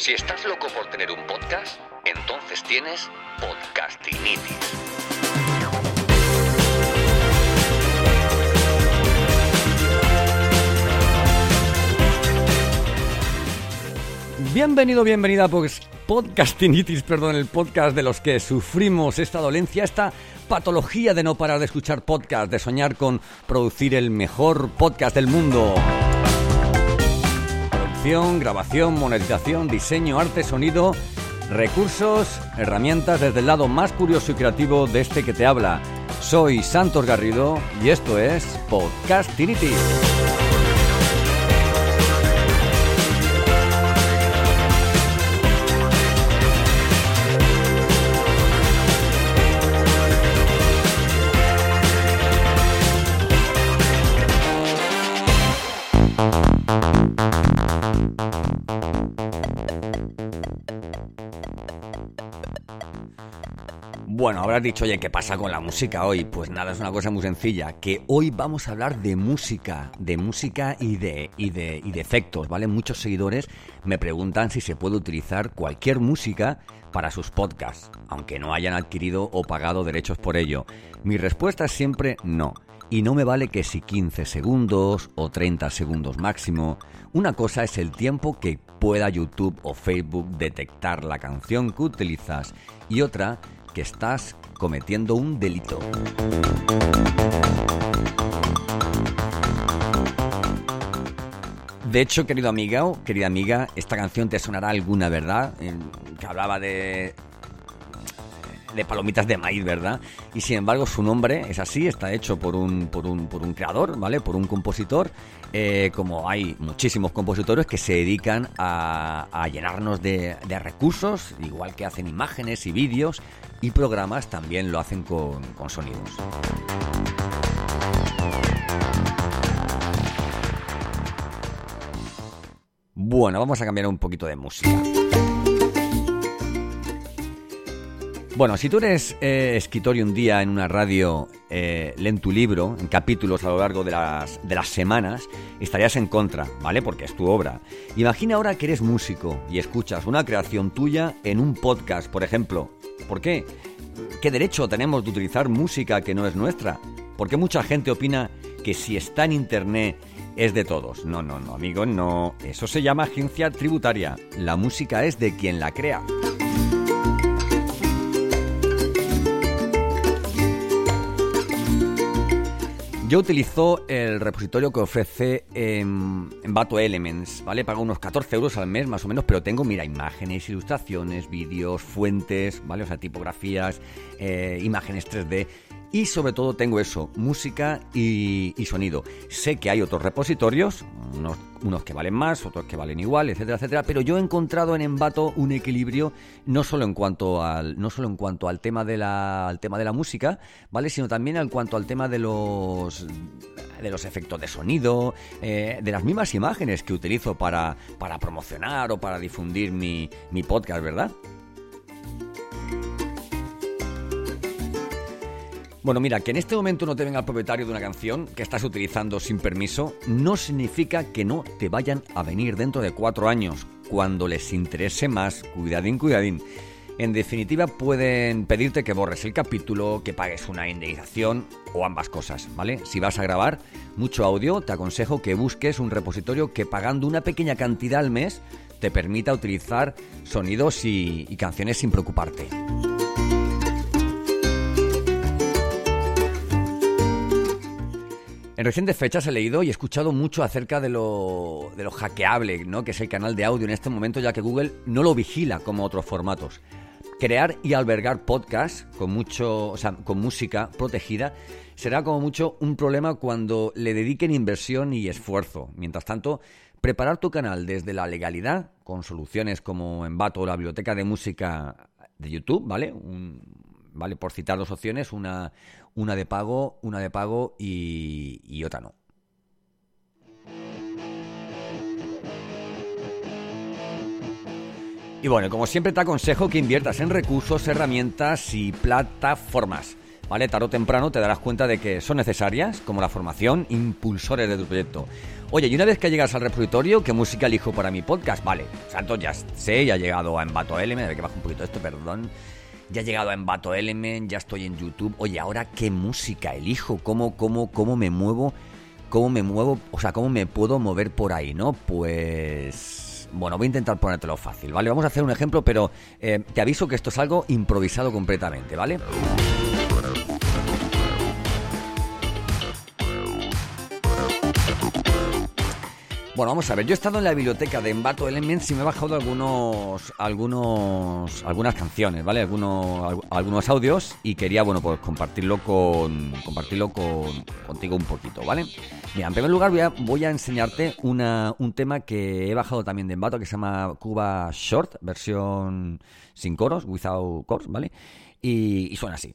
Si estás loco por tener un podcast, entonces tienes Podcastinitis. Bienvenido, bienvenida a Podcastinitis, perdón, el podcast de los que sufrimos esta dolencia, esta patología de no parar de escuchar podcast, de soñar con producir el mejor podcast del mundo grabación, monetización, diseño, arte, sonido, recursos, herramientas desde el lado más curioso y creativo de este que te habla. Soy Santos Garrido y esto es Podcastinity. Bueno, habrás dicho, oye, ¿qué pasa con la música hoy? Pues nada, es una cosa muy sencilla, que hoy vamos a hablar de música, de música y de, y de, y efectos, ¿vale? Muchos seguidores me preguntan si se puede utilizar cualquier música para sus podcasts, aunque no hayan adquirido o pagado derechos por ello. Mi respuesta es siempre no. Y no me vale que si 15 segundos o 30 segundos máximo. Una cosa es el tiempo que pueda YouTube o Facebook detectar la canción que utilizas y otra que estás cometiendo un delito. De hecho, querido amiga o querida amiga, esta canción te sonará alguna, ¿verdad? Que hablaba de de palomitas de maíz, ¿verdad? Y sin embargo su nombre es así, está hecho por un, por un, por un creador, ¿vale? Por un compositor, eh, como hay muchísimos compositores que se dedican a, llenarnos de, de, recursos, igual que hacen imágenes y vídeos, y programas también lo hacen con, con sonidos. Bueno, vamos a cambiar un poquito de música. Bueno, si tú eres eh, escritor y un día en una radio eh, leen tu libro en capítulos a lo largo de las, de las semanas, estarías en contra, ¿vale? Porque es tu obra. Imagina ahora que eres músico y escuchas una creación tuya en un podcast, por ejemplo. ¿Por qué? ¿Qué derecho tenemos de utilizar música que no es nuestra? ¿Por qué mucha gente opina que si está en internet es de todos? No, no, no, amigo, no. Eso se llama agencia tributaria. La música es de quien la crea. Yo utilizo el repositorio que ofrece en, Bato Elements, ¿vale? Pago unos 14 euros al mes más o menos, pero tengo, mira, imágenes, ilustraciones, vídeos, fuentes, ¿vale? O sea, tipografías, eh, imágenes 3D. Y sobre todo tengo eso, música y, sonido. Sé que hay otros repositorios, unos, que valen más, otros que valen igual, etcétera, etcétera. Pero yo he encontrado en Envato un equilibrio no solo en cuanto al, no solo en cuanto al tema de la, al tema de la música, ¿vale? Sino también en cuanto al tema de los de los efectos de sonido, eh, de las mismas imágenes que utilizo para, para promocionar o para difundir mi, mi podcast, ¿verdad? Bueno, mira, que en este momento no te venga el propietario de una canción que estás utilizando sin permiso no significa que no te vayan a venir dentro de cuatro años, cuando les interese más, cuidadín, cuidadín. En definitiva, pueden pedirte que borres el capítulo, que pagues una indemnización o ambas cosas, ¿vale? Si vas a grabar mucho audio, te aconsejo que busques un repositorio que pagando una pequeña cantidad al mes te permita utilizar sonidos y, y canciones sin preocuparte. En recientes fechas he leído y escuchado mucho acerca de lo, de lo hackeable, ¿no? que es el canal de audio en este momento, ya que Google no lo vigila como otros formatos. Crear y albergar podcasts con, mucho, con música protegida será como mucho un problema cuando le dediquen inversión y esfuerzo. Mientras tanto, Preparar tu canal desde la legalidad, con soluciones como Envato o la biblioteca de música de YouTube, ¿vale? ¿Vale? Por citar dos opciones, una, una de pago, una de pago y, y otra no. Y bueno, como siempre te aconsejo que inviertas en recursos, herramientas y plataformas. ¿Vale? Tarde o temprano te darás cuenta de que son necesarias, como la formación, impulsores de tu proyecto. Oye, y una vez que llegas al repositorio, ¿qué música elijo para mi podcast? Vale, Santos ya sé, ya he llegado a Embato a ver que bajo un poquito esto, perdón. Ya he llegado a Embato Element, ya estoy en YouTube. Oye, ahora qué música elijo, cómo, cómo, cómo me muevo, cómo me muevo, o sea, cómo me puedo mover por ahí, ¿no? Pues bueno, voy a intentar ponértelo fácil, ¿vale? Vamos a hacer un ejemplo, pero eh, te aviso que esto es algo improvisado completamente, ¿vale? Bueno, vamos a ver. Yo he estado en la biblioteca de Embato Elements y me he bajado algunos, algunos, algunas canciones, ¿vale? Algunos, algunos audios y quería, bueno, pues compartirlo con, compartirlo con, contigo un poquito, ¿vale? Mira, en primer lugar voy a, enseñarte una, un tema que he bajado también de Embato que se llama Cuba Short, versión sin coros, without chorus, ¿vale? y suena así.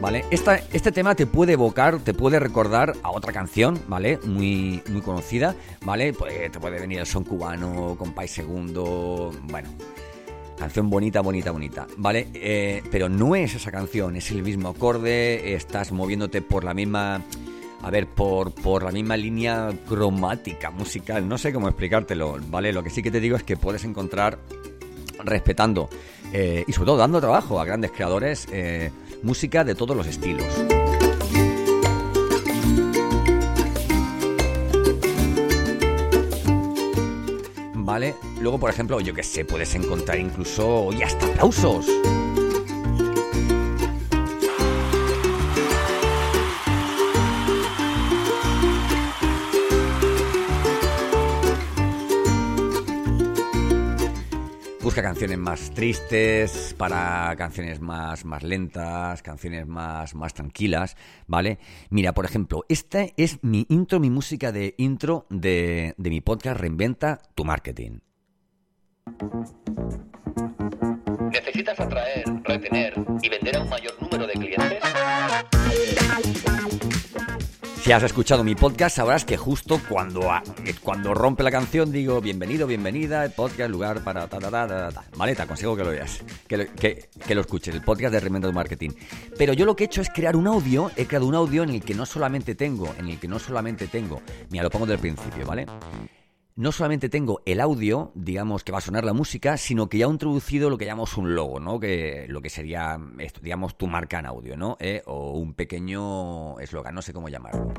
¿Vale? este tema te puede evocar, te puede recordar a otra canción, ¿vale? Muy, muy conocida, ¿vale? Pues te puede venir el son cubano, Compay Segundo, bueno... Canción bonita, bonita, bonita, ¿vale? Eh, pero no es esa canción, es el mismo acorde, estás moviéndote por la misma... A ver, por, por la misma línea cromática, musical, no sé cómo explicártelo, ¿vale? Lo que sí que te digo es que puedes encontrar, respetando eh, y sobre todo dando trabajo a grandes creadores, eh, música de todos los estilos. ¿Vale? Luego, por ejemplo, yo que sé, puedes encontrar incluso y hasta aplausos. Canciones más tristes, para canciones más, más lentas, canciones más, más tranquilas, ¿vale? Mira, por ejemplo, esta es mi intro, mi música de intro de, de mi podcast Reinventa tu Marketing. ¿Necesitas atraer, retener y vender a un mayor número Si has escuchado mi podcast, sabrás que justo cuando, cuando rompe la canción digo bienvenido, bienvenida, el podcast, lugar para ta ta ta ta ta. Vale, te aconsejo que lo veas, que, que, lo escuches, el podcast de Reinvento Marketing. Pero yo lo que he hecho es crear un audio, he creado un audio en el que no solamente tengo, en el que no solamente tengo, mira, lo pongo del principio, ¿vale? No solamente tengo el audio, digamos, que va a sonar la música, sino que ya he introducido lo que llamamos un logo, ¿no? Que lo que sería, digamos, tu marca en audio, ¿no? ¿Eh? O un pequeño eslogan, no sé cómo llamarlo.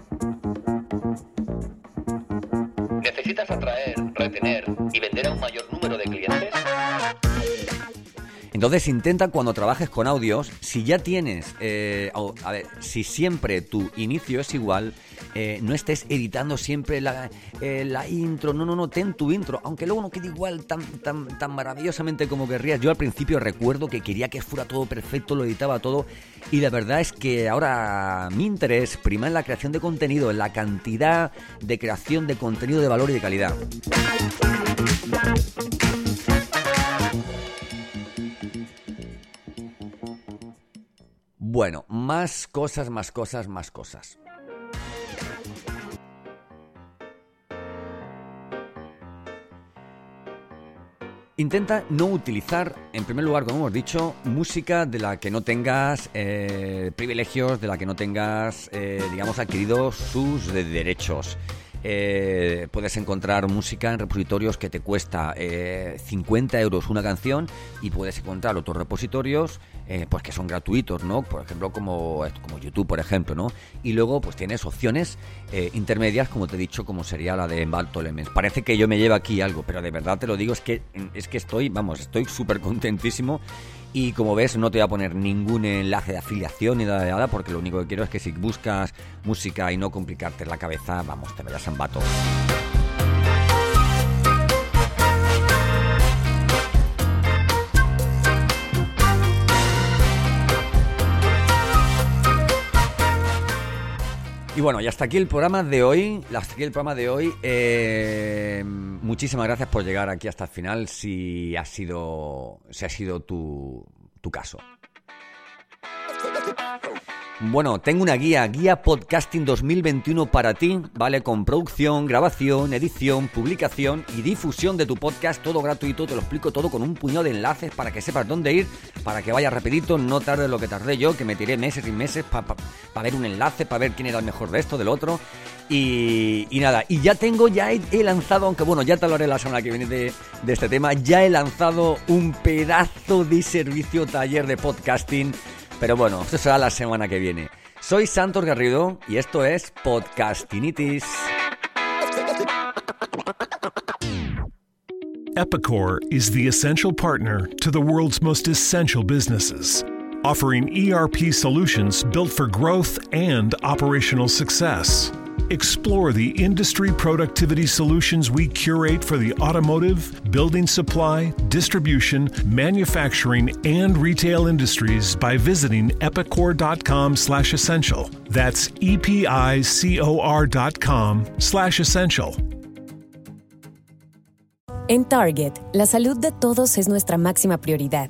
¿Necesitas atraer, retener y vender a un mayor número de clientes? Entonces intenta cuando trabajes con audios, si ya tienes, eh, a ver, si siempre tu inicio es igual, eh, no estés editando siempre la, eh, la, intro, no, no, no, ten tu intro, aunque luego no quede igual tan, tan, tan maravillosamente como querrías. Yo al principio recuerdo que quería que fuera todo perfecto, lo editaba todo, y la verdad es que ahora mi interés prima en la creación de contenido, en la cantidad de creación de contenido de valor y de calidad. Bueno, más cosas, más cosas, más cosas. Intenta no utilizar, en primer lugar, como hemos dicho, música de la que no tengas eh, privilegios, de la que no tengas, eh, digamos, adquiridos sus derechos. Eh, puedes encontrar música en repositorios que te cuesta 50 euros una canción y puedes encontrar otros repositorios eh, pues que son gratuitos, ¿no? Por ejemplo, como, como YouTube, por ejemplo, ¿no? Y luego, pues tienes opciones eh, intermedias, como te he dicho, como sería la de Elements. Parece que yo me llevo aquí algo, pero de verdad te lo digo, es que, es que estoy, vamos, estoy súper contentísimo. Y como ves, no te voy a poner ningún enlace de afiliación ni nada de nada, porque lo único que quiero es que si buscas música y no complicarte la cabeza, vamos, te vayas a Embato. Y bueno, y hasta aquí el programa de hoy. Hasta aquí el programa de hoy. Eh, muchísimas gracias por llegar aquí hasta el final. Si ha sido, si ha sido tu, tu caso. Bueno, tengo una guía, guía podcasting 2021 para ti, ¿vale? Con producción, grabación, edición, publicación y difusión de tu podcast, todo gratuito, te lo explico todo con un puñado de enlaces para que sepas dónde ir, para que vaya rapidito, no tarde lo que tardé yo, que me tiré meses y meses para ver un enlace, para ver quién era el mejor de esto, del otro. Y, nada, y ya tengo, ya he, lanzado, aunque bueno, ya te haré la semana que viene de, de este tema, ya he lanzado un pedazo de servicio taller de podcasting pero bueno, eso será la semana que viene. Soy Santos Garrido y esto es Podcastinitis. Epicor is the essential partner to the world's most essential businesses, offering ERP solutions built for growth and operational success. Explore the industry productivity solutions we curate for the automotive, building supply, distribution, manufacturing, and retail industries by visiting epicor.com/essential. That's e p i c o r.com/essential. En Target, la salud de todos es nuestra máxima prioridad.